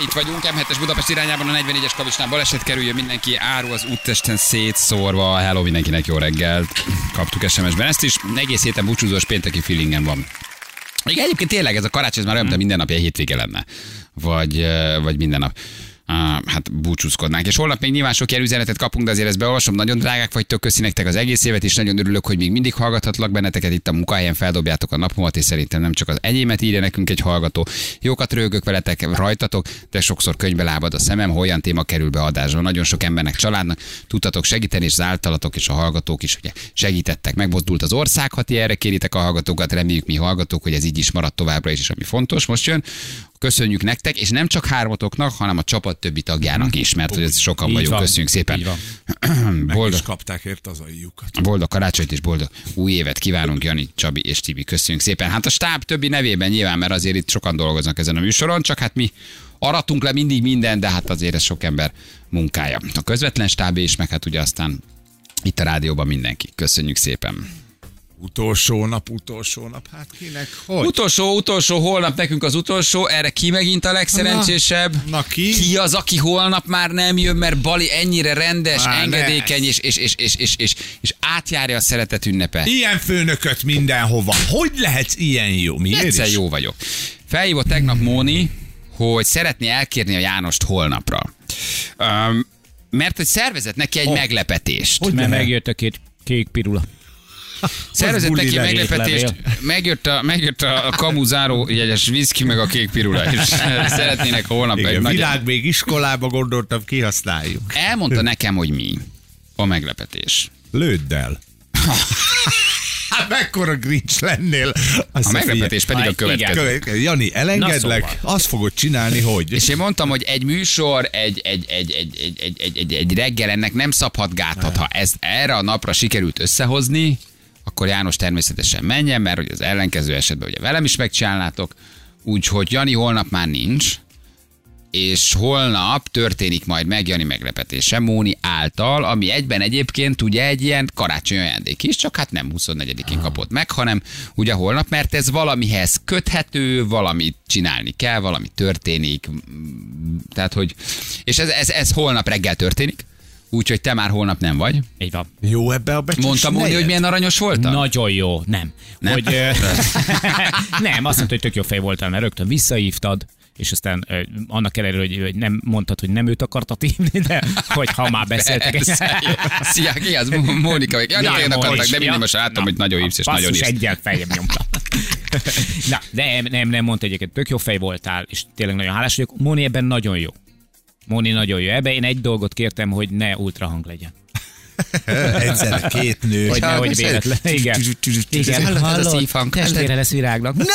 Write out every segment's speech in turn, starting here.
itt vagyunk, M7-es Budapest irányában a 44-es kavicsnál baleset kerüljön mindenki, áru az úttesten szétszórva. Hello mindenkinek, jó reggelt. Kaptuk SMS-ben ezt is. Egész héten búcsúzós pénteki feelingen van. Igen, egyébként tényleg ez a karácsony ez már olyan, mint minden napja hétvége lenne. Vagy, vagy minden nap. Hát búcsúzkodnánk. És holnap még nyilván sok üzenetet kapunk, de azért ezt beolvasom. Nagyon drágák vagytok, köszi nektek az egész évet, és nagyon örülök, hogy még mindig hallgathatlak benneteket itt a munkahelyen, feldobjátok a napomat, és szerintem nem csak az enyémet írja nekünk egy hallgató. Jókat rögök veletek, rajtatok, de sokszor könyvbe lábad a szemem, olyan téma kerül be adásba. Nagyon sok embernek, családnak tudtatok segíteni, és az általatok és a hallgatók is ugye segítettek. Megmozdult az ország, ha ti erre kéritek a hallgatókat, reméljük mi hallgatók, hogy ez így is marad továbbra is, és ami fontos. Most jön, köszönjük nektek, és nem csak hármatoknak, hanem a csapat többi tagjának is, mert hogy ez sokan vagyunk. van. Köszönjük szépen. Így van. Meg boldog, is kapták érte az ajukat. boldog karácsonyt és boldog új évet kívánunk, Jani, Csabi és Tibi. Köszönjük szépen. Hát a stáb többi nevében nyilván, mert azért itt sokan dolgoznak ezen a műsoron, csak hát mi aratunk le mindig minden, de hát azért ez sok ember munkája. A közvetlen stáb is, meg hát ugye aztán itt a rádióban mindenki. Köszönjük szépen. Utolsó nap, utolsó nap, hát kinek hogy? Utolsó, utolsó, holnap nekünk az utolsó, erre ki megint a legszerencsésebb? Na, na ki? Ki az, aki holnap már nem jön, mert Bali ennyire rendes, Már engedékeny, és, és, és, és, és, és, és átjárja a szeretet ünnepe. Ilyen főnököt mindenhova. Hogy lehetsz ilyen jó? Miért Egyszer is? jó vagyok. Felhívott tegnap Móni, hogy szeretné elkérni a Jánost holnapra. Um, mert hogy szervezett neki egy meglepetést. Hogy mert megjött a két kék pirula. Szervezett neki meglepetést, megjött a, megjött a kamuzáró jegyes viszki, meg a kék pirula, és szeretnének holnap egy Igen, nagy... világ még iskolába gondoltam, kihasználjuk. Elmondta nekem, hogy mi a meglepetés. Lődd el. Hát mekkora grincs lennél. Azt A meglepetés pedig a következő. Követ- Jani, elengedlek, Na szóval. azt fogod csinálni, hogy. És én mondtam, hogy egy műsor, egy, egy, egy, egy, egy, egy, egy, egy, egy reggel ennek nem szabhat gátat. Ha ezt erre a napra sikerült összehozni, akkor János természetesen menjen, mert hogy az ellenkező esetben ugye velem is megcsinálnátok. Úgyhogy Jani holnap már nincs, és holnap történik majd meg Jani meglepetése Móni által, ami egyben egyébként ugye egy ilyen karácsony ajándék is, csak hát nem 24-én kapott meg, hanem ugye holnap, mert ez valamihez köthető, valamit csinálni kell, valami történik, tehát hogy, és ez, ez, ez holnap reggel történik, úgyhogy te már holnap nem vagy. Így van. Jó ebbe a becses Mondtam Móni, hogy milyen aranyos voltam? Nagyon jó, nem. Nem? Hogy, ö, nem, azt mondta, hogy tök jó fej voltál, mert rögtön visszahívtad, és aztán ö, annak ellenére, hogy, hogy nem mondtad, hogy nem őt akartad hívni, de hogy ha már beszéltek. Persze. Szia, ki az? Mónika vagy? Ja, Ja, ja, Móni. akartak, de mindig most látom, Na, hogy nagyon hívsz, és nagyon hívsz. egyel fejem nyomta. Na, de nem, nem mondta egyébként, tök jó fej voltál, és tényleg nagyon hálás vagyok. Móni ebben nagyon jó. Móni nagyon jó. Ebben én egy dolgot kértem, hogy ne ultrahang legyen. Egyszer két nő. Hogy nehogy véletlen. Igen. Igen, Hallod? Testvére lesz virágnak. Ne!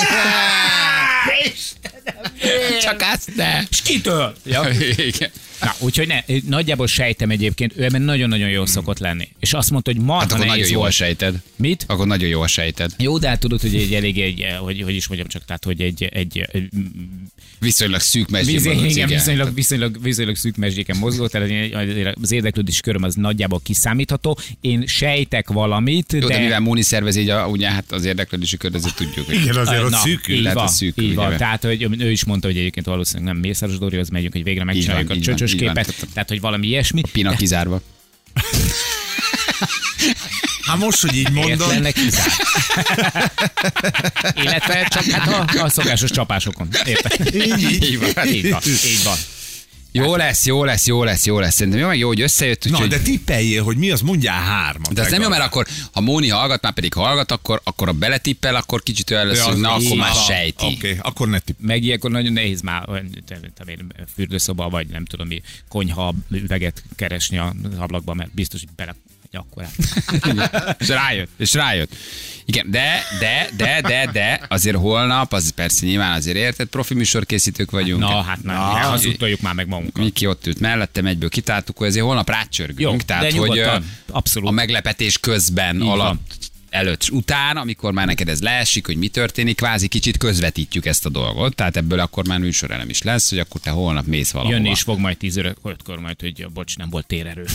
Csak azt ne. És kitől? Ja. Igen. Na, úgyhogy ne, nagyjából sejtem egyébként, ő ebben nagyon-nagyon jó szokott lenni. És azt mondta, hogy Hát marha akkor nagyon nehéz jó a volt. sejted. Mit? Akkor nagyon jó a sejted. Jó, de hát tudod, hogy egy elég egy, hogy, hogy is mondjam csak, tehát, hogy egy, egy, egy Viszonylag szűk Víz, mozogsz, igen, viszonylag, viszonylag, viszonylag szűk mesdjéken mozgó, tehát azért az érdeklődés köröm az nagyjából kiszámítható. Én sejtek valamit, Jó, de, de... mivel Móni szervezi így a, ugye, hát az érdeklődési kör, ezért tudjuk, hogy Igen, azért Na, szűkül. Így lehet, van, szűkül, így van. Tehát, hogy ő is mondta, hogy egyébként valószínűleg nem Mészáros Dórihoz megyünk, hogy végre megcsináljuk a csöcsös képet, tehát, hogy valami ilyesmi. Pina kizárva. Hát most, hogy így mondod, Értlennek kizárt. Illetve csak hát a, a szokásos csapásokon. Érted? Így van. Így van. Így van. Jó lesz, jó lesz, jó lesz, jó lesz. Szerintem jó, meg jó, hogy összejött, Na, úgyhogy... de tippeljél, hogy mi az, mondjál hármat. De ez nem jó, mert akkor, ha Móni hallgat, már pedig hallgat, akkor, akkor a beletippel, akkor kicsit olyan lesz, hogy az- na, akkor már sejti. Oké, okay, akkor ne tipp. Meg ilyenkor nagyon nehéz már te- fürdőszoba, vagy nem tudom mi, konyha üveget keresni a ablakba, mert biztos, hogy bele egy akkorát. És rájött, és rájött. Igen, de, de, de, de, de, azért holnap, az persze nyilván azért érted, profi műsorkészítők vagyunk. Na, hát nem, Na, hazudtoljuk már meg magunkat. Miki ott ült mellettem, egyből kitáltuk, hogy azért holnap rácsörgünk. Jó, tehát, de hogy abszolút. a meglepetés közben, Így van. Előtt, után, amikor már neked ez leesik, hogy mi történik, kvázi kicsit közvetítjük ezt a dolgot. Tehát ebből akkor már műsorelem is lesz, hogy akkor te holnap mész valahova. Jönni is fog majd 10 ötkor majd, hogy bocs, nem volt térerő.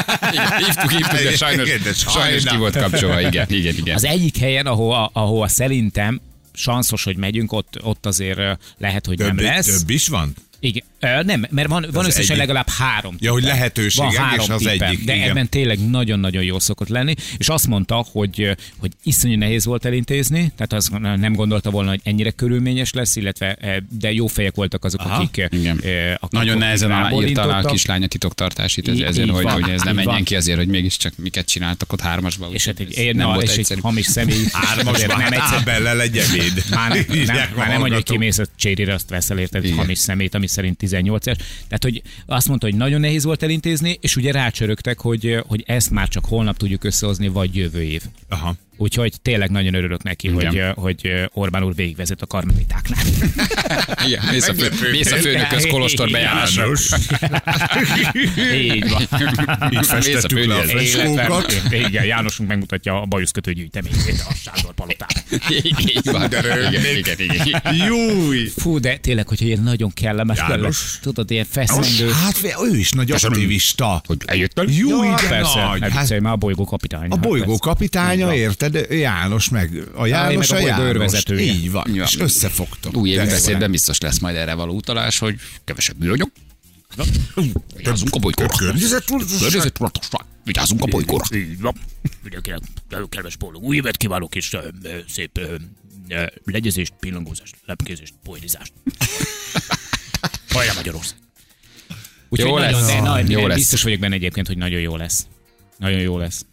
Hívtuk, hívtuk, de sajnos, Igen, de sajnos ki volt kapcsolva. Igen, igen, igen. Az egyik helyen, ahova, ahova szerintem sanszos, hogy megyünk, ott, ott azért lehet, hogy Több, nem lesz. több is van? Igen. Nem, mert van, van összesen egyik. legalább három Ja, hogy tippem. lehetőségek, van három és az tippem, egyik, De igen. ebben tényleg nagyon-nagyon jó szokott lenni, és azt mondta, hogy, hogy iszonyú nehéz volt elintézni, tehát azt nem gondolta volna, hogy ennyire körülményes lesz, illetve de jó fejek voltak azok, Aha, akik, Igen. akik Nagyon nehezen írta a rábólintottak. kislány a titoktartásit, ez, ezért, hogy, van, hogy ez nem menjen ki azért, hogy mégiscsak miket csináltak ott hármasban. És hát egy, nem volt és egy hamis személy. Hármasban, nem egyszer, Ábellel egy ebéd. már, nem, nem, már nem, hogy kimész a csérire, azt veszel érted hamis szemét, ami szerint 18-es. Tehát, hogy azt mondta, hogy nagyon nehéz volt elintézni, és ugye rácsörögtek, hogy, hogy ezt már csak holnap tudjuk összehozni, vagy jövő év. Aha. Úgyhogy tényleg nagyon örülök neki, hogy, Igen. hogy Orbán úr végigvezet a karmelitáknál. Igen, mész a, fő, mész a főnököz kolostor bejárásra. Így van. Így festettük le a festőkat. Igen, Jánosunk megmutatja a bajuszkötő gyűjteményét a Sándor palotában. Így van. Igen, igen, igen. Júj! Fú, de tényleg, hogyha ilyen nagyon kellemes János. Tudod, ilyen feszengő. Hát ő is nagy aktivista. Hogy Ja, igen, persze, nagy. Hát, viccelj már a bolygó kapitány. a bolygó kapitánya, érted? János meg a János meg a a János. Így van. Ja. És összefogtok. Új évi beszédben biztos lesz majd erre való utalás, hogy kevesebb műanyag. Vigyázzunk a bolygóra. Környezettudatosság. Vigyázzunk a bolygóra. Így van. Mindenkinek kedves boldog új évet kívánok, és szép legyezést, pillangózást, lepkézést, poénizást. Hajrá Magyarország! Úgyhogy Jó nagyon, lesz. de, na, Jó jó lesz. Biztos vagyok benne egyébként, hogy nagyon jó lesz. Nagyon jó lesz.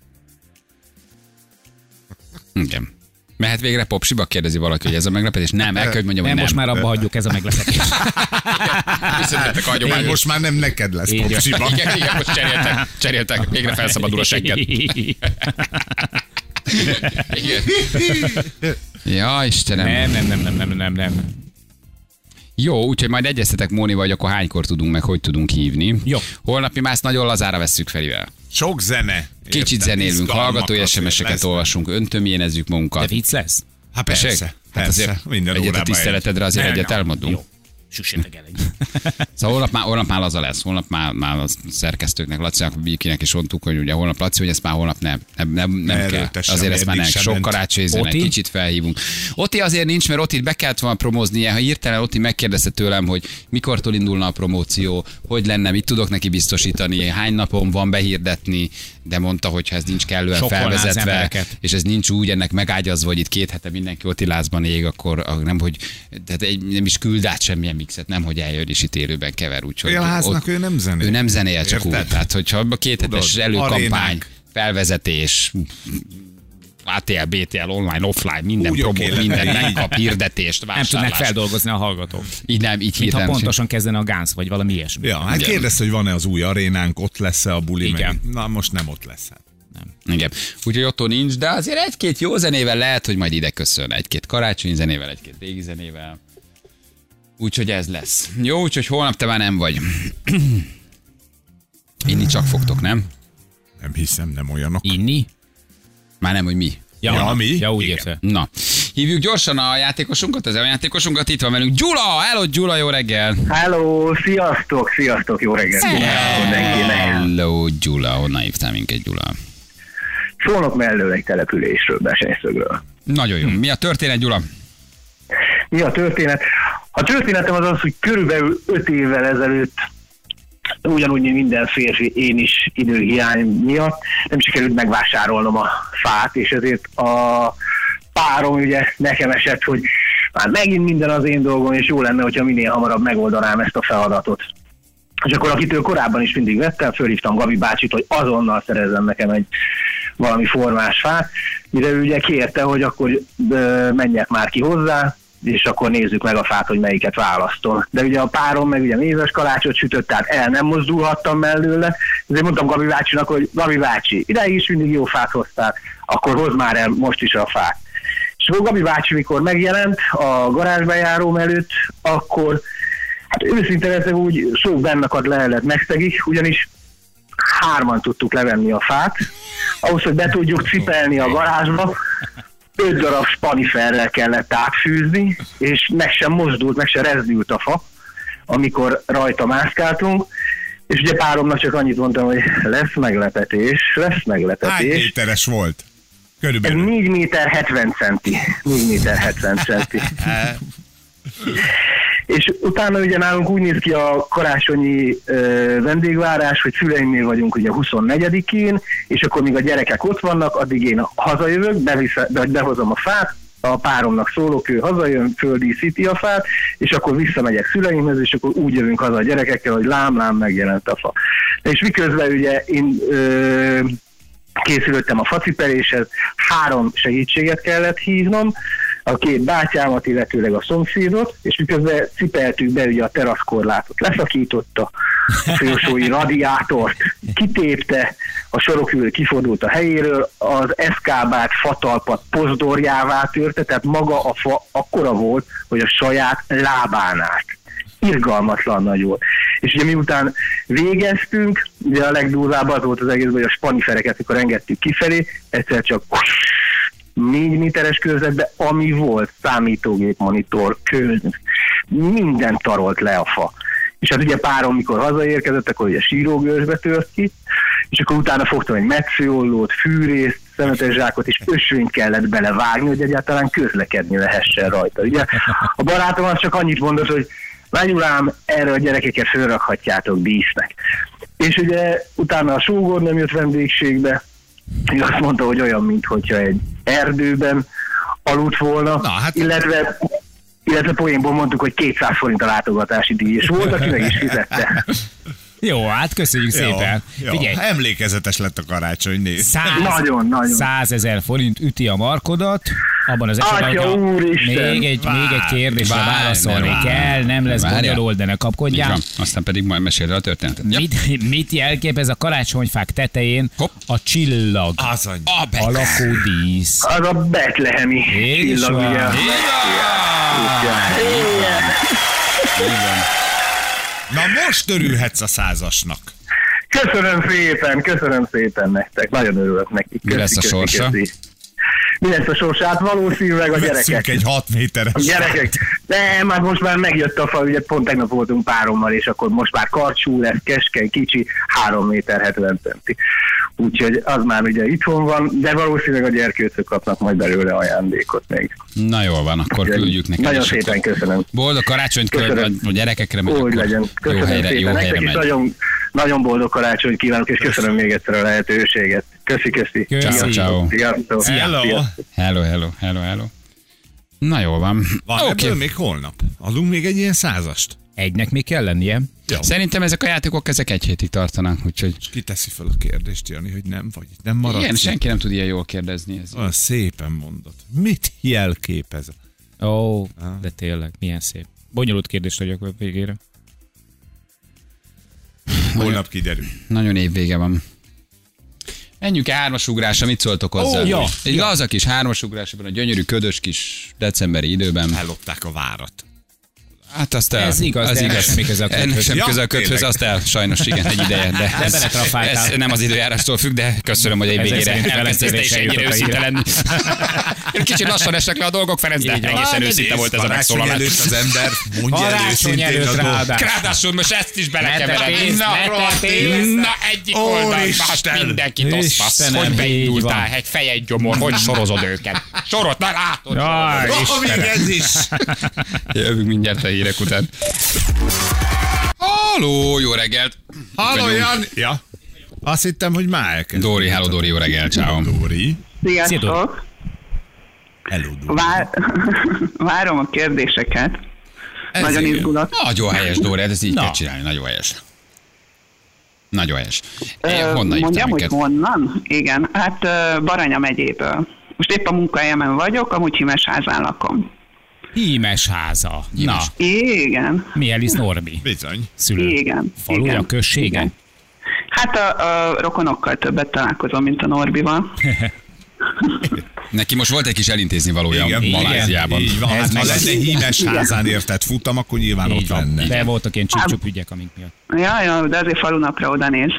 Igen. Mehet végre popsiba? Kérdezi valaki, hogy ez a meglepetés. Nem, el kell, hogy mondjam, Nem, hogy most nem. már abba hagyjuk ez a meglepetés. Visszatértek a Már hagyományos. most már nem neked lesz Így van. popsiba. Igen, igen, most cseréltek, cseréltek, végre felszabadul a segged. Igen. Ja, Istenem. nem, nem, nem, nem, nem, nem, nem. Jó, úgyhogy majd egyeztetek Móni, vagy akkor hánykor tudunk, meg hogy tudunk hívni. Jó. Holnap mi más nagyon lazára vesszük Ferivel. Sok zene. Kicsit zenélünk, hallgatói SMS-eket olvasunk, öntömjénezzük De magunkat. vicc lesz? Hát Tessék? persze. Hát Persze. azért Minden egyet a tiszteletedre azért egyet elmondunk. Jó. Süssétek el egy. Szóval holnap már, holnap már laza lesz. Holnap már, már a szerkesztőknek, Lacinak, Bikinek is mondtuk, hogy ugye holnap Laci, hogy ezt már holnap nem, nem, nem, nem kell. Erőltessem, Azért ezt már nem. Sok ment. karácsonyi zene, Oti? kicsit felhívunk. Oti azért nincs, mert Otit be kellett volna promóznia. Ha hirtelen Oti megkérdezte tőlem, hogy mikortól indulna a promóció, hogy lenne, mit tudok neki biztosítani, hány napon van behirdetni, de mondta, hogy ha ez nincs kellően Sokkolná az felvezetve, és ez nincs úgy ennek megágyazva, hogy itt két hete mindenki Otilázban ég, akkor nem, hogy tehát egy, nem is küld át semmilyen mixet, nem, hogy eljön és itt élőben kever. Úgyhogy A háznak ott- ő nem zenél. ő nem zenél, csak Érted? úgy. Tehát, hogyha a két hetes előkampány, felvezetés, ATL, BTL, online, offline, minden Úgy promó, lenne, minden megkap, hirdetést, Nem tudnak feldolgozni a hallgatók. Így nem, így Mintha hirtelen. pontosan kezdene a Gánsz, vagy valami ilyesmi. Ja, hát Igen. kérdezte, hogy van-e az új arénánk, ott lesz-e a buli, Igen. meg. Na, most nem ott lesz. Hát. Igen. Úgyhogy Otto nincs, de azért egy-két jó zenével lehet, hogy majd ide köszön. Egy-két karácsonyi zenével, egy-két régi zenével. Úgyhogy ez lesz. Jó, úgyhogy holnap te már nem vagy. Inni csak fogtok, nem? Nem hiszem, nem olyanok. Inni? Már nem, hogy mi. Ja, mi? Ja, úgy érte. Na, hívjuk gyorsan a játékosunkat, az a játékosunkat, itt van velünk. Gyula! Hello, Gyula, jó reggel! Hello, sziasztok, sziasztok, jó kívánok mindenkinek. Hello, Gyula, honnan hívtál minket, Gyula? Szólnok mellől egy településről, Besenyszögről. Nagyon jó. Mi a történet, Gyula? Mi a történet? A történetem az az, hogy körülbelül öt évvel ezelőtt ugyanúgy, mint minden férfi, én is időhiány miatt nem sikerült megvásárolnom a fát, és ezért a párom ugye nekem esett, hogy már megint minden az én dolgom, és jó lenne, hogyha minél hamarabb megoldanám ezt a feladatot. És akkor akitől korábban is mindig vettem, fölhívtam Gabi bácsit, hogy azonnal szerezzen nekem egy valami formás fát, mire ő ugye kérte, hogy akkor menjek már ki hozzá, és akkor nézzük meg a fát, hogy melyiket választom. De ugye a párom meg ugye mézes kalácsot sütött, tehát el nem mozdulhattam mellőle, ezért mondtam Gabi bácsinak, hogy Gabi bácsi, ideig is mindig jó fát hoztál, akkor hozd már el most is a fát. És akkor Gabi bácsi, mikor megjelent a garázsbejáróm előtt, akkor hát őszintén ezek úgy sok bennakad lehelet megszegik, ugyanis hárman tudtuk levenni a fát, ahhoz, hogy be tudjuk cipelni a garázsba, öt darab spaniferrel kellett átfűzni, és meg sem mozdult, meg sem rezdült a fa, amikor rajta mászkáltunk, és ugye páromnak csak annyit mondtam, hogy lesz meglepetés, lesz Hány meglepetés. méteres volt? Körülbelül. 4 méter 70 centi. 4 méter 70 centi. Utána ugye nálunk úgy néz ki a karácsonyi ö, vendégvárás, hogy szüleimnél vagyunk ugye 24-én, és akkor míg a gyerekek ott vannak, addig én hazajövök, bevisze, be, behozom a fát, a páromnak szólok, ő hazajön, földíszíti a fát, és akkor visszamegyek szüleimhez, és akkor úgy jövünk haza a gyerekekkel, hogy lám-lám megjelent a fa. És miközben ugye én ö, készülöttem a facipeléshez, három segítséget kellett hívnom, a két bátyámat, illetőleg a szomszédot, és miközben cipeltük be ugye a teraszkorlátot, leszakította a folyosói radiátort, kitépte, a sorokülő kifordult a helyéről, az eszkábát fatalpat pozdorjává törte, tehát maga a fa akkora volt, hogy a saját lábán át. Irgalmatlan nagy volt. És ugye miután végeztünk, ugye a legdurvább az volt az egész, hogy a spanifereket, amikor engedtük kifelé, egyszer csak négy méteres körzetbe, ami volt, számítógép, monitor, könyv, minden tarolt le a fa. És hát ugye párom, mikor hazaérkezett, akkor ugye sírógőzsbe tört ki, és akkor utána fogtam egy metsziollót, fűrészt, szemetes zsákot, és ösvényt kellett belevágni, hogy egyáltalán közlekedni lehessen rajta. Ugye a barátom az csak annyit mondott, hogy lányulám, erre a gyerekeket fölrakhatjátok dísznek. És ugye utána a sógor nem jött vendégségbe, ő azt mondta, hogy olyan, mintha egy erdőben aludt volna, Na, hát- illetve illetve poénból mondtuk, hogy 200 forint a látogatási díj, és volt, aki meg is fizette. Jó, hát köszönjük szépen. Jó, Figyelj, jó. Emlékezetes lett a karácsony, nézd. száz, Nagyon, nagyon. százezer forint üti a markodat, abban az esetben, Atya úristen! még egy, még egy kérdésre Várj, válaszolni ne várj. kell, nem lesz bonyolult, de ne kapkodjál. van. Aztán pedig majd mesél a történetet. Ja. Mit, mit jelképez a karácsonyfák tetején Hopp. a csillag Az. A be- alakú dísz? Az a betlehemi csillag, ugye. Na most örülhetsz a százasnak. Köszönöm szépen, köszönöm szépen nektek, nagyon örülök nekik. Mi lesz a sorsa? Mi lesz a sorsa? Hát valószínűleg a Veszünk gyerekek. egy 6 méteres. A gyerekek. Nem, hát most már megjött a fa, ugye pont tegnap voltunk párommal, és akkor most már karcsú lesz, keskeny, kicsi, 3 méter 70 centi. Úgyhogy az már ugye itthon van, de valószínűleg a gyerkőcök kapnak majd belőle ajándékot még. Na jól van, akkor küldjük neked. Nagyon szépen akkor köszönöm. Boldog karácsonyt Köszönöm. a gyerekekre, meg Úgy legyen. jó Köszönöm helyre, szépen. jó helyre megy. nagyon, nagyon boldog karácsonyt kívánok, és köszönöm még egyszer a lehetőséget. Köszi, köszi. Ciao, ciao. Sziasztok. Hello. Hello, hello, hello, hello. Na jól van. Van Oké. ebből még holnap. Adunk még egy ilyen százast. Egynek még kell lennie? Jó. Szerintem ezek a játékok ezek egy hétig tartanak, úgyhogy És ki teszi fel a kérdést, Jani, hogy nem vagy, nem maradsz. igen, senki nem tud ilyen jól kérdezni. Ez. Olyan szépen mondod. Mit jelképez? Ó, de tényleg, milyen szép. Bonyolult kérdés vagyok a végére. Holnap kiderül. Nagyon évvége van. Menjünk-e hármas ugrásra, mit szóltok hozzá? Ó, ja, Egy ja. kis hármas ugrás ebben a gyönyörű, ködös kis decemberi időben. Ellopták a várat. Hát azt el. Ez igaz, az de ennek igaz. semmi köze a Ennek köthöz. sem Ja, köze a köthöz, azt el. Sajnos igen, egy ideje. De ez, ez, nem az időjárástól függ, de köszönöm, hogy egy végére szerint elkezdtél te is felesztérésre ennyire őszinte lenni. Kicsit lassan esnek le a dolgok, Ferenc, de egészen őszinte volt ez a megszólalás. előtt az ember mondja el őszintén előtt a dolgot. ráadásul. Most ezt is belekevered. Na, na, egyik oldalon Úristen. más mindenkit osztasz. Istenem, Hogy beindultál, egy fej, egy gyomor, hogy sorozod őket. Sorot, na látod. Jaj, Istenem. ez is. Jövünk mindjárt a hírek után. Halló, jó reggelt! Halló. Jan. Ja. Azt hittem, hogy már elkezdődött. Dóri, hello Dóri, jó reggelt, ciao. Dóri. Szia, Sziasztok! Hello, Dóri. Vár, várom a kérdéseket. Nagyon Ezért. izgulat. Nagyon helyes, Dóri, hát ezt így Na. kell csinálni, nagyon helyes. Nagyon helyes. Ö, Eh, Honnan Mondjam, hogy honnan? Igen, hát Baranya megyéből. Most épp a munkahelyemen vagyok, amúgy Himesházán lakom. Hímes háza. Hímes. Na, Igen, Mielis Norbi. Bizony. Szülő. igen. Faluja, igen, községe? igen. Hát a, a rokonokkal többet találkozom, mint a Norbival. Neki most volt egy kis elintézni valója Igen, Maláziában. Így van. Ez Hát, ha lenne hímes házán értett futam, akkor nyilván ott Így van. lenne. De voltak ilyen csip ügyek, amik miatt. Ja, ja, de azért falunapra oda néz.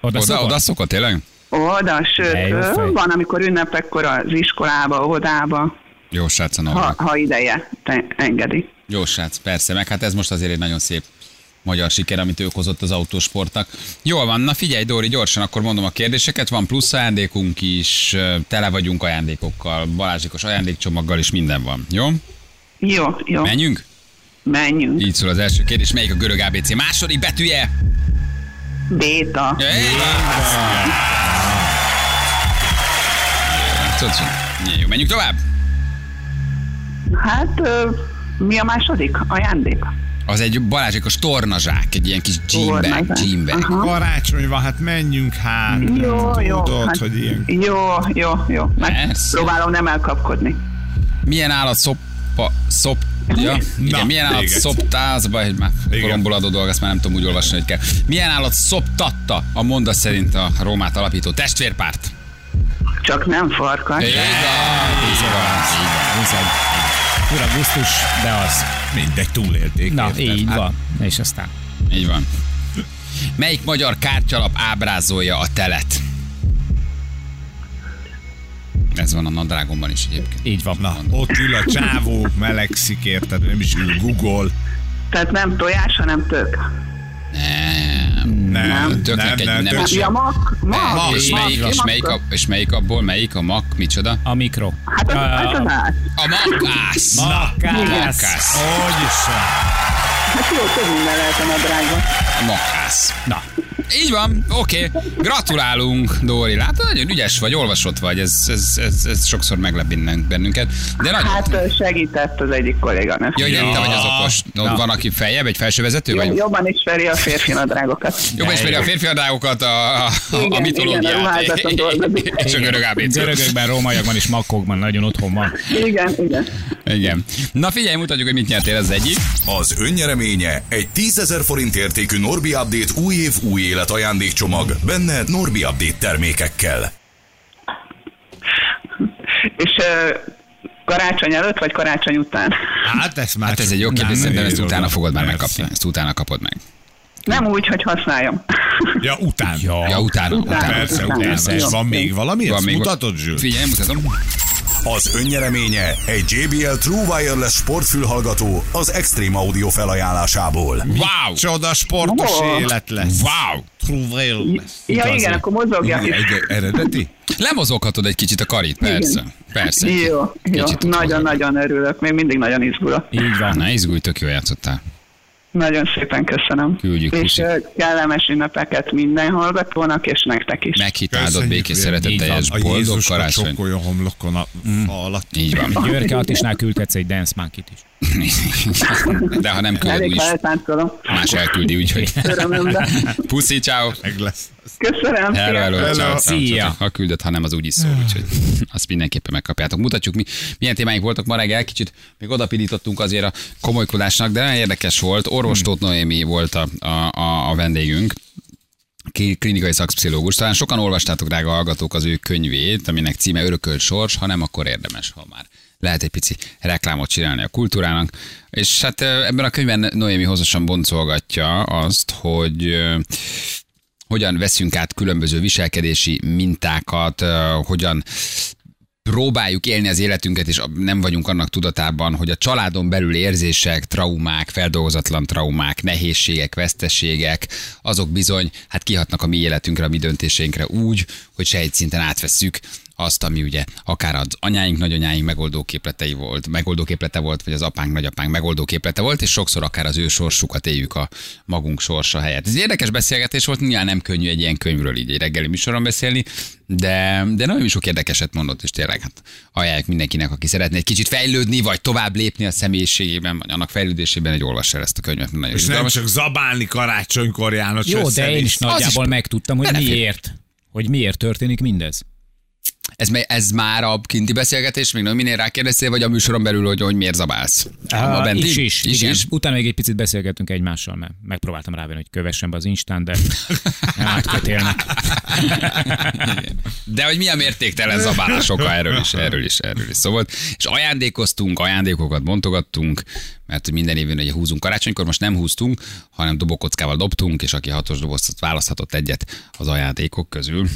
Oda, Oda, szokott? oda szokott tényleg? Oda, sőt, van, amikor ünnepekkor az iskolába, odába, Jó srác a ha, ha ideje te engedi. Jó srác, persze, meg hát ez most azért egy nagyon szép magyar siker, amit ő hozott az autósportnak. Jól van, na figyelj Dóri, gyorsan akkor mondom a kérdéseket, van plusz ajándékunk is, tele vagyunk ajándékokkal, balázsikos ajándékcsomaggal is minden van, jó? Jó, jó. Menjünk? Menjünk. Így szól az első kérdés. Melyik a görög ABC második betűje? Béta. Tudod, Jó, menjünk tovább. Hát, mi a második? Ajándék? Az egy Balázsékos tornazsák, egy ilyen kis jeanbag. Aha. Karácsony van, hát menjünk hát. Jó, jó. Tudod, hát, hogy ilyen... Jó, jó, jó. Megpróbálom nem elkapkodni. Milyen állat szoppa, szop, ja, igen, Na, milyen állat még egyszer. szopta, az a baj, hogy már Igen. koromból adó dolog, azt már nem tudom úgy olvasni, hogy kell. Milyen állat szoptatta a mondat szerint a Rómát alapító testvérpárt? Csak nem farkas. Igaz, igaz, igaz. Bizony. Ura gusztus, de az. Mindegy, túlélték. Na, érted? így Hát, van. És aztán. Így van. Melyik magyar kártyalap ábrázolja a telet? Ez van a nadrágomban is egyébként. Így van. Na, ott ül a csávó, melegszik, érted? Nem is ül Google. Tehát nem tojás, hanem tök. Nem. Nem, nem, Töknek nem, nem, tök Ja, mak, mak. Mak, és, mak, melyik, és, melyik a, és melyik abból, melyik a mak, micsoda? A mikro. Hát az, az az át. A makász! Makász. Makász. Hogy is van. Hát jó, több minden lehet a nadrágban. A makász. Na, Így van, oké. Okay. Gratulálunk, Dóri. Látod, nagyon ügyes vagy, olvasott vagy. Ez, ez, ez, ez sokszor meglep bennünket. De nagyon... Hát segített az egyik kolléganő. Jó, hogy Ja. te vagy az okos. Ott van, aki feljebb, egy felsővezető, vagy? Jobban ismeri a férfi nadrágokat. Jobban ismeri a férfi adágokat, a, a, a Igen, igen, mitológiát. a ruházaton dolgozik. és a görög ABC. görögökben, rómaiakban és makkokban nagyon otthon van. Igen, igen. Igen. Na figyelj, mutatjuk, hogy mit nyertél az egyik. Az önnyereménye egy 10 ezer forint értékű Norbi Update új év új élet ajándékcsomag, benne Norbi Update termékekkel. És ö, karácsony előtt, vagy karácsony után? Hát ez már Hát ez egy jó kérdés, szerintem ezt utána fogod már megkapni. Ezt utána kapod meg. Nem úgy, hogy használjam. Ja, után. Ja. Ja, utána. Utána. utána. Persze, Utána. utána. Persze. Van még valami? Van Ezt még- mutatod, Zsül? Figyelj, mutatom. Az önnyereménye egy JBL True Wireless sportfülhallgató az Extreme Audio felajánlásából. Wow! Csoda sportos Wow. élet lesz. Wow! Truvel lesz. Ja, igen, akkor mozogjak is. Egy eredeti? Lemozoghatod egy kicsit a karit, persze. Persze. Jó, jó. Nagyon-nagyon örülök. Még mindig nagyon izgulok. Így van. Na, izgulj, tök jól játszottál. Nagyon szépen köszönöm. Küldjük, És puszi. ö, kellemes ünnepeket minden hallgatónak, és nektek is. Meghit áldott Köszönjük, békés szeretetteljes boldog karácsony. a homlokon a alatt. Így van. Györke Attisnál küldhetsz egy dance monkey is. De ha nem küldöd, Elég úgyis más elküldi, úgyhogy. Puszi, ciao. Meg lesz. Köszönöm. Hello, hello, sziasztok. ciao, ciao, Szia. ciao. Ha küldött, ha nem, az úgy is szól, úgyhogy azt mindenképpen megkapjátok. Mutatjuk, mi, milyen témáink voltak ma reggel, kicsit még odapidítottunk azért a komolykodásnak, de nagyon érdekes volt. Orvos Tóth Noémi volt a, a, a, a vendégünk, klinikai szakpszichológus. Talán sokan olvastátok, drága hallgatók, az ő könyvét, aminek címe Örökölt sors, ha nem, akkor érdemes, ha már lehet egy pici reklámot csinálni a kultúrának. És hát ebben a könyvben Noémi hosszasan boncolgatja azt, hogy hogyan veszünk át különböző viselkedési mintákat, hogyan próbáljuk élni az életünket, és nem vagyunk annak tudatában, hogy a családon belül érzések, traumák, feldolgozatlan traumák, nehézségek, veszteségek, azok bizony hát kihatnak a mi életünkre, a mi döntéseinkre úgy, hogy sejtszinten átvesszük azt, ami ugye akár az anyáink, nagyanyáink megoldóképletei volt, megoldóképlete volt, vagy az apánk, nagyapánk megoldóképlete volt, és sokszor akár az ő sorsukat éljük a magunk sorsa helyett. Ez egy érdekes beszélgetés volt, nyilván nem könnyű egy ilyen könyvről így egy reggeli műsoron beszélni, de, de nagyon sok érdekeset mondott, és tényleg hát ajánljuk mindenkinek, aki szeretne egy kicsit fejlődni, vagy tovább lépni a személyiségében, vagy annak fejlődésében, egy olvassa el ezt a könyvet. Nagyon És nem csak zabálni karácsonykor, János. Jó, de én is nagyjából is- megtudtam, hogy miért. Hogy miért történik mindez. Ez, ez már a kinti beszélgetés, még nem minél rákérdeztél, vagy a műsoron belül, hogy, hogy miért zabálsz? Ah, benti? is, is, is, igen. is. Utána még egy picit beszélgettünk egymással, mert megpróbáltam rávenni, hogy kövessen be az Instán, de nem átkötélnek. De hogy milyen mértéktelen zabálás oka, erről is, erről is, erről is szó volt. És ajándékoztunk, ajándékokat bontogattunk, mert minden évben ugye húzunk karácsonykor, most nem húztunk, hanem dobókockával dobtunk, és aki hatos dobozt választhatott egyet az ajándékok közül.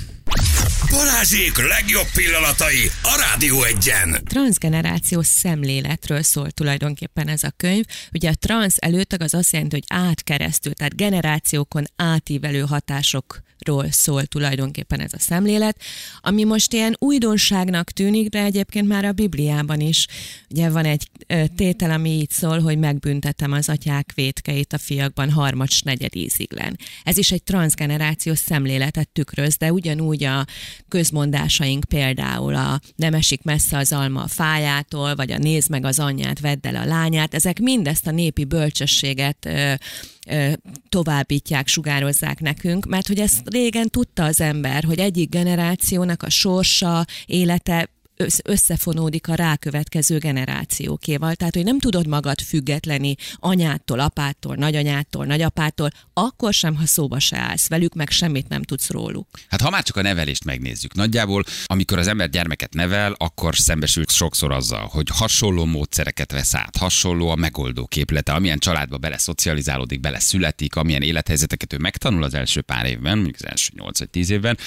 Balázsék legjobb pillanatai a Rádió egyen. transgenerációs szemléletről szól tulajdonképpen ez a könyv. Ugye a trans előtag az azt jelenti, hogy átkeresztül, tehát generációkon átívelő hatások ról szól tulajdonképpen ez a szemlélet, ami most ilyen újdonságnak tűnik, de egyébként már a Bibliában is. Ugye van egy tétel, ami így szól, hogy megbüntetem az atyák vétkeit a fiakban harmad negyed íziglen. Ez is egy transgenerációs szemléletet tükröz, de ugyanúgy a közmondásaink például a nem esik messze az alma a fájától, vagy a nézd meg az anyját, vedd el a lányát, ezek mindezt a népi bölcsességet továbbítják, sugározzák nekünk, mert hogy ezt régen tudta az ember, hogy egyik generációnak a sorsa, élete összefonódik a rákövetkező generációkéval. Tehát, hogy nem tudod magad függetleni anyától, apától, nagyanyától, nagyapától, akkor sem, ha szóba se állsz velük, meg semmit nem tudsz róluk. Hát ha már csak a nevelést megnézzük, nagyjából amikor az ember gyermeket nevel, akkor szembesül sokszor azzal, hogy hasonló módszereket vesz át, hasonló a megoldó képlete, amilyen családba bele szocializálódik, bele születik, amilyen élethelyzeteket ő megtanul az első pár évben, mondjuk az első 8 vagy 10 évben,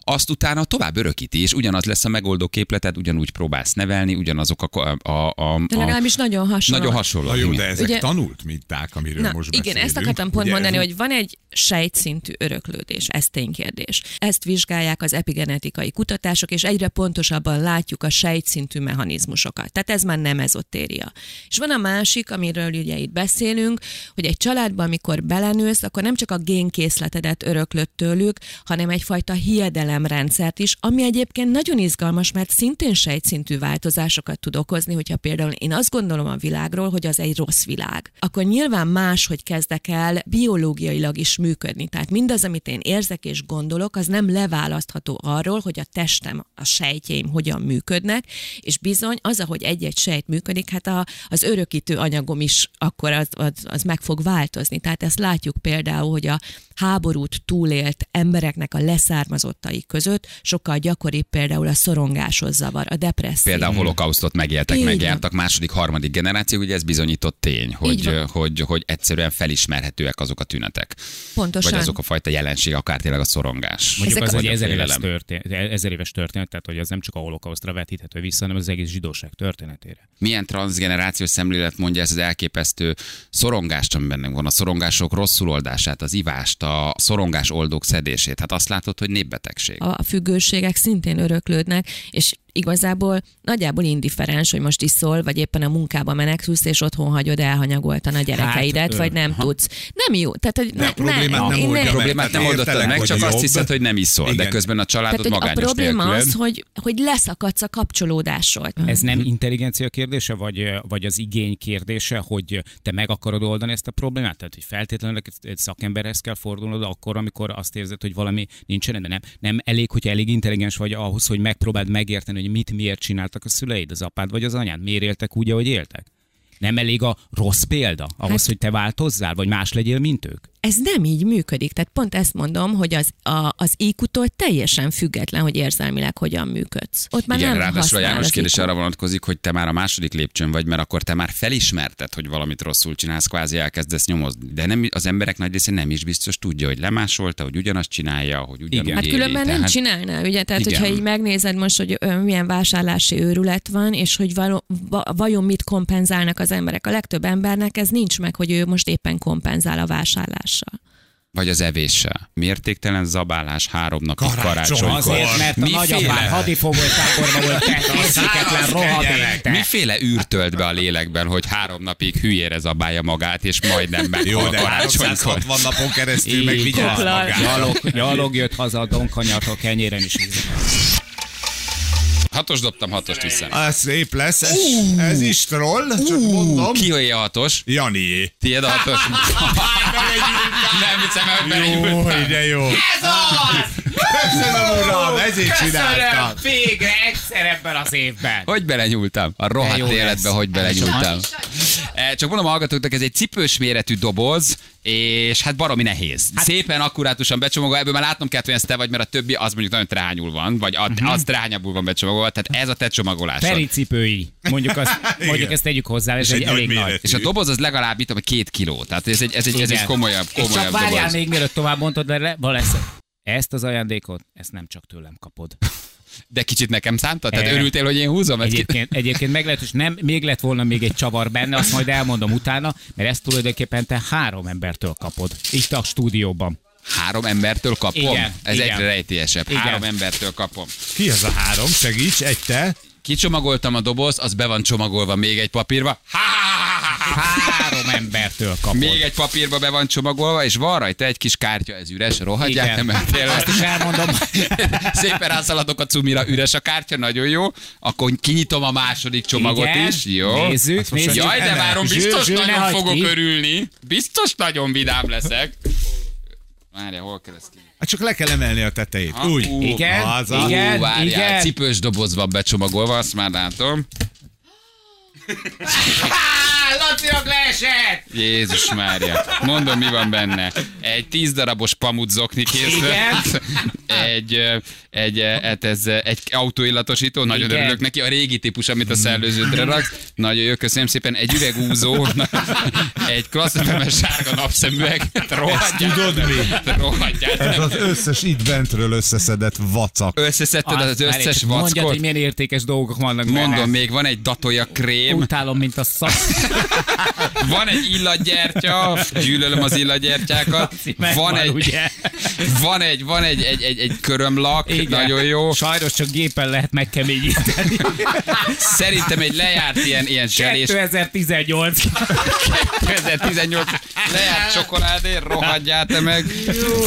azt utána tovább örökíti, és ugyanaz lesz a megoldó képleted, ugyanúgy próbálsz nevelni, ugyanazok a, a, a, De a legalábbis nagyon hasonló. nagyon hasonló. Na jó, de ezek Ugye- tanult minták, amiről Na, most igen, beszélünk. ezt akartam pont Ugye mondani, ez- hogy van egy sejtszintű öröklődés, ez ténykérdés. Ezt vizsgálják az epigenetikai kutatások, és egyre pontosabban látjuk a sejtszintű mechanizmusokat. Tehát ez már nem ezotéria. És van a másik, amiről ugye itt beszélünk, hogy egy családban, amikor belenősz, akkor nem csak a génkészletedet öröklött tőlük, hanem egyfajta hiedelemrendszert is, ami egyébként nagyon izgalmas, mert szintén sejtszintű változásokat tud okozni, hogyha például én azt gondolom a világról, hogy az egy rossz világ, akkor nyilván más, hogy kezdek el biológiailag is működni. Tehát mindaz, amit én érzek és gondolok, az nem leválasztható arról, hogy a testem, a sejtjeim hogyan működnek, és bizony az, ahogy egy-egy sejt működik, hát a, az örökítő anyagom is akkor az, az, az meg fog változni. Tehát ezt látjuk például, hogy a háborút túlélt embereknek a leszármazottai között sokkal gyakoribb például a szorongásos zavar, a depresszió. Például a holokausztot megéltek, Így van. megjártak második, harmadik generáció, ugye ez bizonyított tény, hogy, van. hogy, hogy egyszerűen felismerhetőek azok a tünetek. Pontosan. Vagy azok a fajta jelenség, akár tényleg a szorongás. Mondjuk Ezek az egy ezer éves, történet, ezer éves történet, tehát hogy az nem csak a holokausztra vetíthető vissza, hanem az egész zsidóság történetére. Milyen transgenerációs szemlélet mondja ezt az elképesztő szorongást, ami bennünk van, a szorongások rosszul oldását, az ivást, a szorongás oldók szedését. Hát azt látod, hogy népbetegség. a függőségek szintén öröklődnek, és igazából nagyjából indifferens, hogy most iszol, vagy éppen a munkába menekülsz, és otthon hagyod elhanyagoltan a gyerekeidet, Hát, vagy nem tudsz. Nem jó. Tehát, hogy De a problémát nem oldja A meg. problémát nem értelek, meg, hogy csak azt hiszed, hogy nem iszol, de Igen. közben a családod Tehát, hogy a magányos probléma nélküled. az, hogy, hogy leszakadsz a kapcsolódásról. Ez nem intelligencia kérdése, vagy, vagy az igény kérdése, hogy te meg akarod oldani ezt a problémát? Tehát, hogy feltétlenül egy szakemberhez kell fordulnod akkor, amikor azt érzed, hogy valami nincs rendben. Nem, nem elég, hogy elég intelligens vagy ahhoz, hogy megpróbáld megérteni, hogy mit miért csináltak a szüleid, az apád vagy az anyád. Miért éltek úgy, ahogy éltek? Nem elég a rossz példa ahhoz, Hát- hogy te változzál, vagy más legyél, mint ők? Ez nem így működik. Tehát pont ezt mondom, hogy az, a, az IQ-tól teljesen független, hogy érzelmileg hogyan működsz. Ott már Igen, nem ráadásul a János kérdés arra vonatkozik, hogy te már a második lépcsőn vagy, mert akkor te már felismerted, hogy valamit rosszul csinálsz, kvázi elkezdesz nyomozni. De nem, az emberek nagy része nem is biztos tudja, hogy lemásolta, hogy ugyanazt csinálja, hogy ugyanúgy Igen. Hát éli. különben nem Tehát- csinálná, ugye? Tehát, Igen. hogyha így megnézed most, hogy milyen vásárlási őrület van, és hogy való, va, vajon mit kompenzálnak az emberek. A legtöbb embernek ez nincs meg, hogy ő most éppen kompenzál a vásárlással. Vagy az evéssel. Mértéktelen zabálás három napig Karácsony. karácsonykor. Azért, mert a nagyapád hadifogolytáborban volt érzéketlen rohadék. Miféle űr tölt be a lélekben, hogy három napig hülyére zabálja magát, és majdnem meghal Jó, de karácsonykor. 360 napon keresztül meg Így vigyázz van. magát. Gyalog, gyalog jött haza a donkanyartól kenyéren is. Hatos dobtam, hatost vissza. Az szép lesz, ez, ez is troll, csak mondom. Ki a hatos? Janié. Tiéd a hatos? Nem hiszem, hogy Jó, belenyúltál. de jó. Ez az! Köszönöm, uram, ezért csináltam. végre egyszer ebben az évben. Hogy belenyúltam? A rohadt jó életbe, hogy belenyúltam. Eh, Csak mondom a hallgatóknak, ez egy cipős méretű doboz, és hát baromi nehéz. Hát, Szépen akkurátusan becsomagolva, ebből már látnom kell, hogy ez te vagy, mert a többi az mondjuk nagyon trányul van, vagy a, az trányabbul van becsomagolva, tehát ez a te csomagolásod. Feri cipői. Mondjuk, azt, mondjuk ezt tegyük hozzá, ez És egy, egy nagy elég nagy. méretű. És a doboz az legalább itt, hogy két kiló. Tehát ez egy, ez egy, ez egy Igen. komolyabb, És csak komolyabb várjál doboz. még, mielőtt tovább mondtad, le, lesz. Ezt az ajándékot, ezt nem csak tőlem kapod. De kicsit nekem szántad? Tehát Eh. örültél, hogy én húzom? ezt ki- Egyébként, egyébként meglehetős, nem, még lett volna még egy csavar benne, azt majd elmondom utána, mert ezt tulajdonképpen te három embertől kapod. Itt a stúdióban. Három embertől kapom? Igen, Ez igen. egyre rejtélyesebb. Igen. Három embertől kapom. Ki az a három? Segíts, egy te. Kicsomagoltam a dobozt, az be van csomagolva még egy papírba. Három embertől kapod. Még egy papírba be van csomagolva, és van rajta egy kis kártya, ez üres, rohadják, Igen. nem tényleg. Azt is elmondom. Szépen rászaladok a cumira, üres a kártya, nagyon jó. Akkor kinyitom a második csomagot Igen. is. Jó. Nézzük, nézzük. Jaj, de várom, biztos Zsül, zsül, nagyon hagyd fogok ki. örülni. Biztos nagyon vidám leszek. Várja, hol kell ezt ki? Hát csak le kell emelni a tetejét. Ha, Úgy. ú, Igen, Az a- igen, Ú, várjál, igen. cipős doboz van becsomagolva, azt már látom. Lacinak leesett! Jézus Mária. Mondom, mi van benne. Egy tíz darabos pamut zokni készlet. Egy, egy, hát ez egy autóillatosító, nagyon Igen. örülök neki. A régi típus, amit a szellőződre raksz. Nagyon jó, köszönöm szépen. Egy üvegúzó, egy klasszifemes sárga napszemüveg. Rohadjál. Tudod mi? Rohadjál. Ez az összes itt bentről összeszedett vacak. Összeszedted az Azt, összes várj, Mondjad, vackot. hogy milyen értékes dolgok vannak. Mondom, még van egy datolja krém, Utálom, mint a szak. Van egy illatgyertya, gyűlölöm az illatgyertyákat, van egy, ugye? van egy, van egy, egy, egy, egy körömlak, Igen. nagyon jó. Sajnos csak gépen lehet megkeményíteni. Szerintem egy lejárt ilyen, ilyen zselés, 2018. 2018 lejárt csokoládé, rohadjál te meg.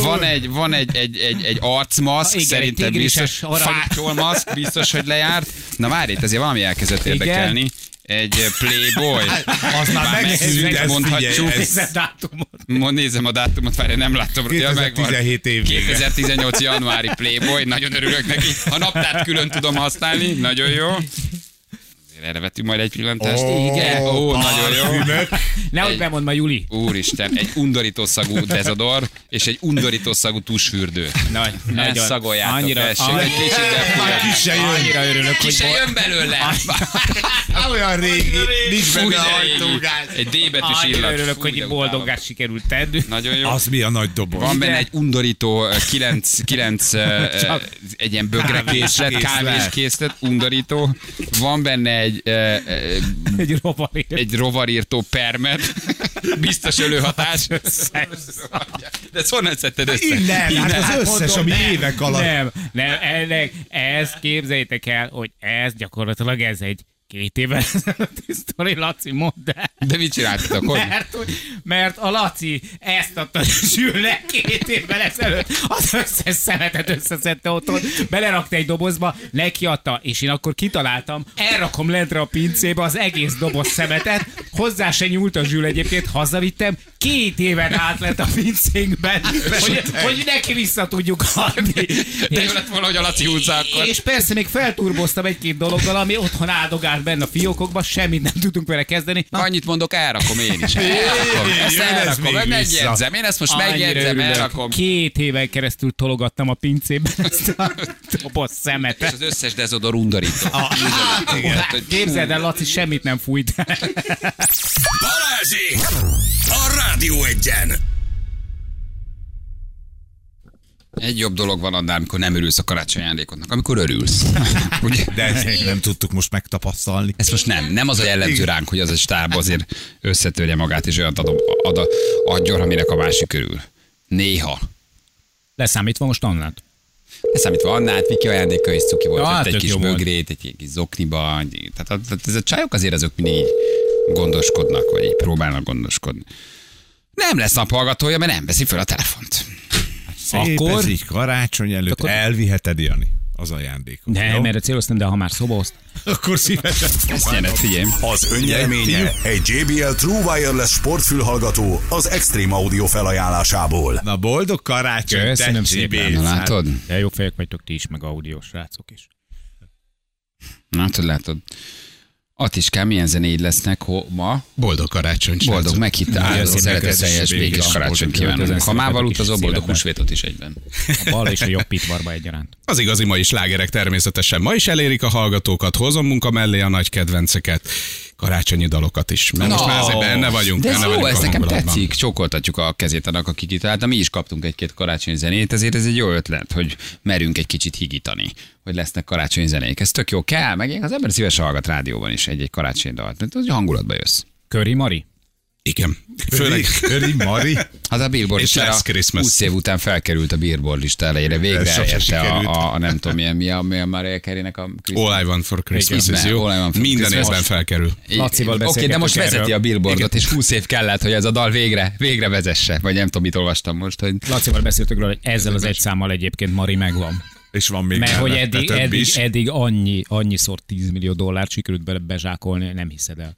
Van egy, van egy, egy, egy, egy arcmaszk, Igen, szerintem biztos, arany. fátyolmaszk, biztos, hogy lejárt. Na várj, itt azért valami elkezdett érdekelni. Egy eh, Playboy. Az már megszűnt, ez mondhatjuk. figyelj. Mond, nézem a dátumot, várj, nem megvan. 2017 év vége. 2018. januári Playboy, nagyon örülök neki. A naptárt külön tudom használni, nagyon jó. Erre vettünk majd egy pillantást. Ó, Igen, ó, nagyon jó. Nehogy bemond ma Juli. Úristen, egy undorító szagú dezodor, és egy undorító szagú tusfürdő. Nagy, Ne nagyon. szagoljátok, annyira, tessék, annyira, egy kicsit befújják. Ki se jön. annyira örülök, Ki hogy se jön belőle! Olyan régi, nincs benne de régi. ajtógáz. Egy D betűs annyira illat. örülök, Fúj, hogy de boldogást sikerült tenni. Nagyon jó. Az mi a nagy doboz? Van benne egy undorító 9, 9 Csak- egy ilyen bögre készlet, Kávéskészlet. kávéskészlet, undorító. Van benne egy, ö, ö, Egy rovarért. egy rovarírtó permet, biztos ölőhatás. De ezt honnan szedted össze? Innen, hát az összes, ami nem, évek alatt. Nem, nem, ennek, ez képzeljétek el, hogy ez gyakorlatilag ez egy két évvel ezelőtti sztori, Laci, mondd el. De mit csináltatok? Hogy? Mert, mert a Laci ezt adta Zsülnek két évvel ezelőtt, az összes szemetet összeszedte otthon, belerakta egy dobozba, neki adta, és én akkor kitaláltam, elrakom lentre a pincébe az egész doboz szemetet, hozzá se nyúlt a Zsül egyébként, hazavittem, két éven át lett a pincénkben, hogy, hogy neki vissza tudjuk adni. De És- jó lett volna, hogy a Laci húzza akkor. és persze még felturboztam egy-két dologgal, ami otthon áldogált benne a fiókokba, semmit nem tudtunk vele kezdeni. Na, Annyit mondok, elrakom én is. Elrakom. Ezt elrakom, megjegyzem. Én ezt most annyira megjegyzem, örülök. elrakom. Két éven keresztül tologattam a pincében ezt a doboz És szemetet. az összes dezodor undorító. Hát, Képzeld el, Laci semmit nem fújt. Balázsi! A Rádió egyen! Egy jobb dolog van annál, amikor nem örülsz a karácsony ajándékodnak, amikor örülsz. Ugye? De ezt nem tudtuk most megtapasztalni. Ez most nem, nem az a jellemző ránk, hogy az a stáb azért összetörje magát, és olyat ad, ad, adjon, aminek a másik örül. Néha. Leszámítva most Annát. Ez számítva Annát, Viki ajándéka is cuki volt, Ja, hát egy kis bögrét, egy kis zokniba, egy- tehát, tehát ez a csajok azért azok mindig így gondoskodnak, vagy így próbálnak gondoskodni. Nem lesz naphallgatója, mert nem veszi fel a telefont. Szép Akkor- ez így karácsony előtt Akkor- elviheted, Jani, az ajándékot. Nem, jó? erre céloztam, de ha már szobozt. Akkor szívesen Ezt jelent, figyelj. Az önnyereménye egy JBL True Wireless sportfülhallgató az Extreme Audio felajánlásából. Na boldog karácsony, Köszönöm te szépen. Na látod? De jó fejek vagytok ti is, meg audiós srácok is. Látod, látod. Attiskám, milyen zenéid lesznek ho, ma? Boldog karácsony, Boldog, srácok. meghitt áldó, szép szeretetteljes, békés boldog karácsony kívánunk. Ha mával utazó, boldog húsvétot is egyben. A bal és a jobb pitvarba egyaránt. Az igazi mai slágerek természetesen ma is elérik a hallgatókat, hozom munka mellé a nagy kedvenceket, karácsonyi dalokat is. Mert most már azért benne vagyunk. De ez benne jó, vagyunk ez nekem tetszik. Csókoltatjuk a kezét annak, aki kitalálta. Mi is kaptunk egy-két karácsonyi zenét, ezért ez egy jó ötlet, hogy merünk egy kicsit higítani, hogy lesznek karácsonyi zenék. Ez tök jó. Kell, meg az ember szívesen hallgat rádióban is egy-egy karácsonyi dalt. mert Az hangulatba jössz. Köri Mari? Igen. Főleg Köri, Mari. Hát a Billboard És listára lesz Christmas. 20 év után felkerült a Billboard lista elejére. Végre Ez elérte sikerült. a, a, nem tudom milyen, mi a, mi a Mariah Carey-nek a All I Want for Christmas Igen. is jó. All I Want for Minden Christmas. évben felkerül. Lacival Oké, de beszélgettünk most vezeti erről. a Billboardot, és 20 év kellett, hogy ez a dal végre, végre vezesse. Vagy nem tudom, mit olvastam most, hogy Lacival beszéltük róla, hogy ezzel az egy számmal egyébként Mari megvan. És van még Mert hogy eddig, eddig, is. eddig annyi, annyiszor 10 millió dollárt sikerült bele bezsákolni, nem hiszed el.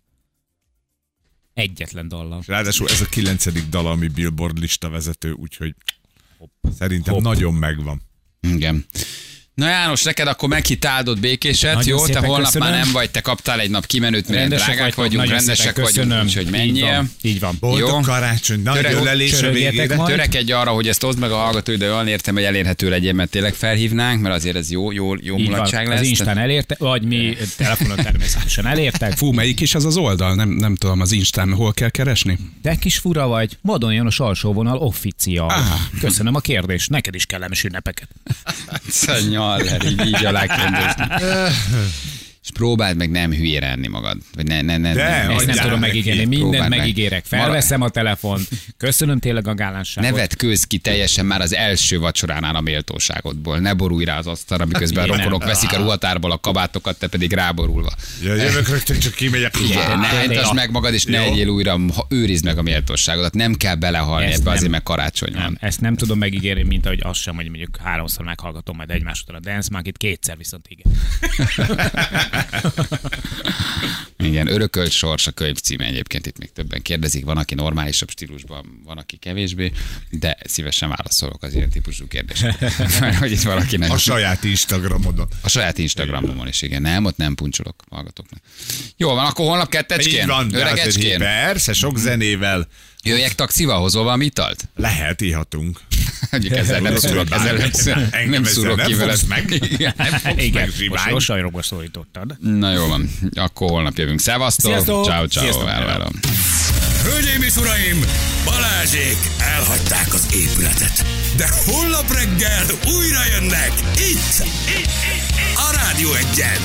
Egyetlen dallal. Ráadásul ez a kilencedik dal, ami Billboard lista vezető, úgyhogy szerintem Hopp. nagyon megvan. Igen. Na János, neked akkor meghitt áldott békéset, Nagyon jó? Te holnap köszönöm. már nem vagy, te kaptál egy nap kimenőt, mert Rendesek drágák vagytok, vagyunk, nagyon rendesek vagyunk, úgyhogy menjél. van, Így van. Boldog Jó. karácsony, nagy Török- ölelés a végére. Törekedj arra, hogy ezt oszd meg a hallgatói, de olyan értem, hogy elérhető legyen, mert tényleg felhívnánk, mert azért ez jó, jó, jó Így mulatság van. lesz. Az Instán elérte, vagy mi telefonon természetesen elértek. Fú, melyik is az az oldal? Nem, nem tudom, az Instán hol kell keresni? Te kis fura vagy, vadon jön a salsóvonal official. Köszönöm a kérdést, neked is kellemes ünnepeket. Szanyaller, így, így alá kérdezni. És próbáld meg nem hülyére enni magad. Vagy ne, ne, ne, De, ne, Ezt nem tudom megígérni, mindent megígérek. Felveszem a telefont, köszönöm tényleg a gálánságot. Ne vedd köz ki teljesen már az első vacsoránál a méltóságodból. Ne borulj rá az asztalra, miközben a nem. rokonok veszik a ruhatárból a kabátokat, te pedig ráborulva. Ja, jövök rögtön, csak kimegyek. Ne entasd meg magad, és ne egyél újra, ha őrizd meg a méltóságodat. Nem kell belehalni ebbe, nem. azért meg karácsony Nem, van. ezt nem tudom megígérni, mint ahogy azt sem, hogy mondjuk háromszor meghallgatom majd egymás után a Dance Monkey-t, kétszer viszont igen. Igen, örökölt sors a könyv címe egyébként itt még többen kérdezik. Van, aki normálisabb stílusban, van, aki kevésbé, de szívesen válaszolok az ilyen típusú kérdésekre. Mert hogy itt valakinek A saját Instagramodon. A saját Instagramomon is, igen. Nem, ott nem puncsolok hallgatóknak. Jó van, akkor holnap kettecskén? Így van, azért Öregecskén? persze, sok zenével Jöjjek taxival, hozol valami italt? lehet, ihatunk. Mondjuk ezzel nem szúrok, ezzel nem, szúrok- Engem nem szúrok ki veled. meg. Igen. Nem fogsz Igen, meg, most zsivány. mosolyogva szólítottad. Na jó van, akkor holnap jövünk. Szevasztok! Ciao, ciao, elvárom. Hölgyeim és uraim, Balázsék elhagyták az épületet. De holnap reggel újra jönnek itt, itt, itt, itt a Rádió egyen.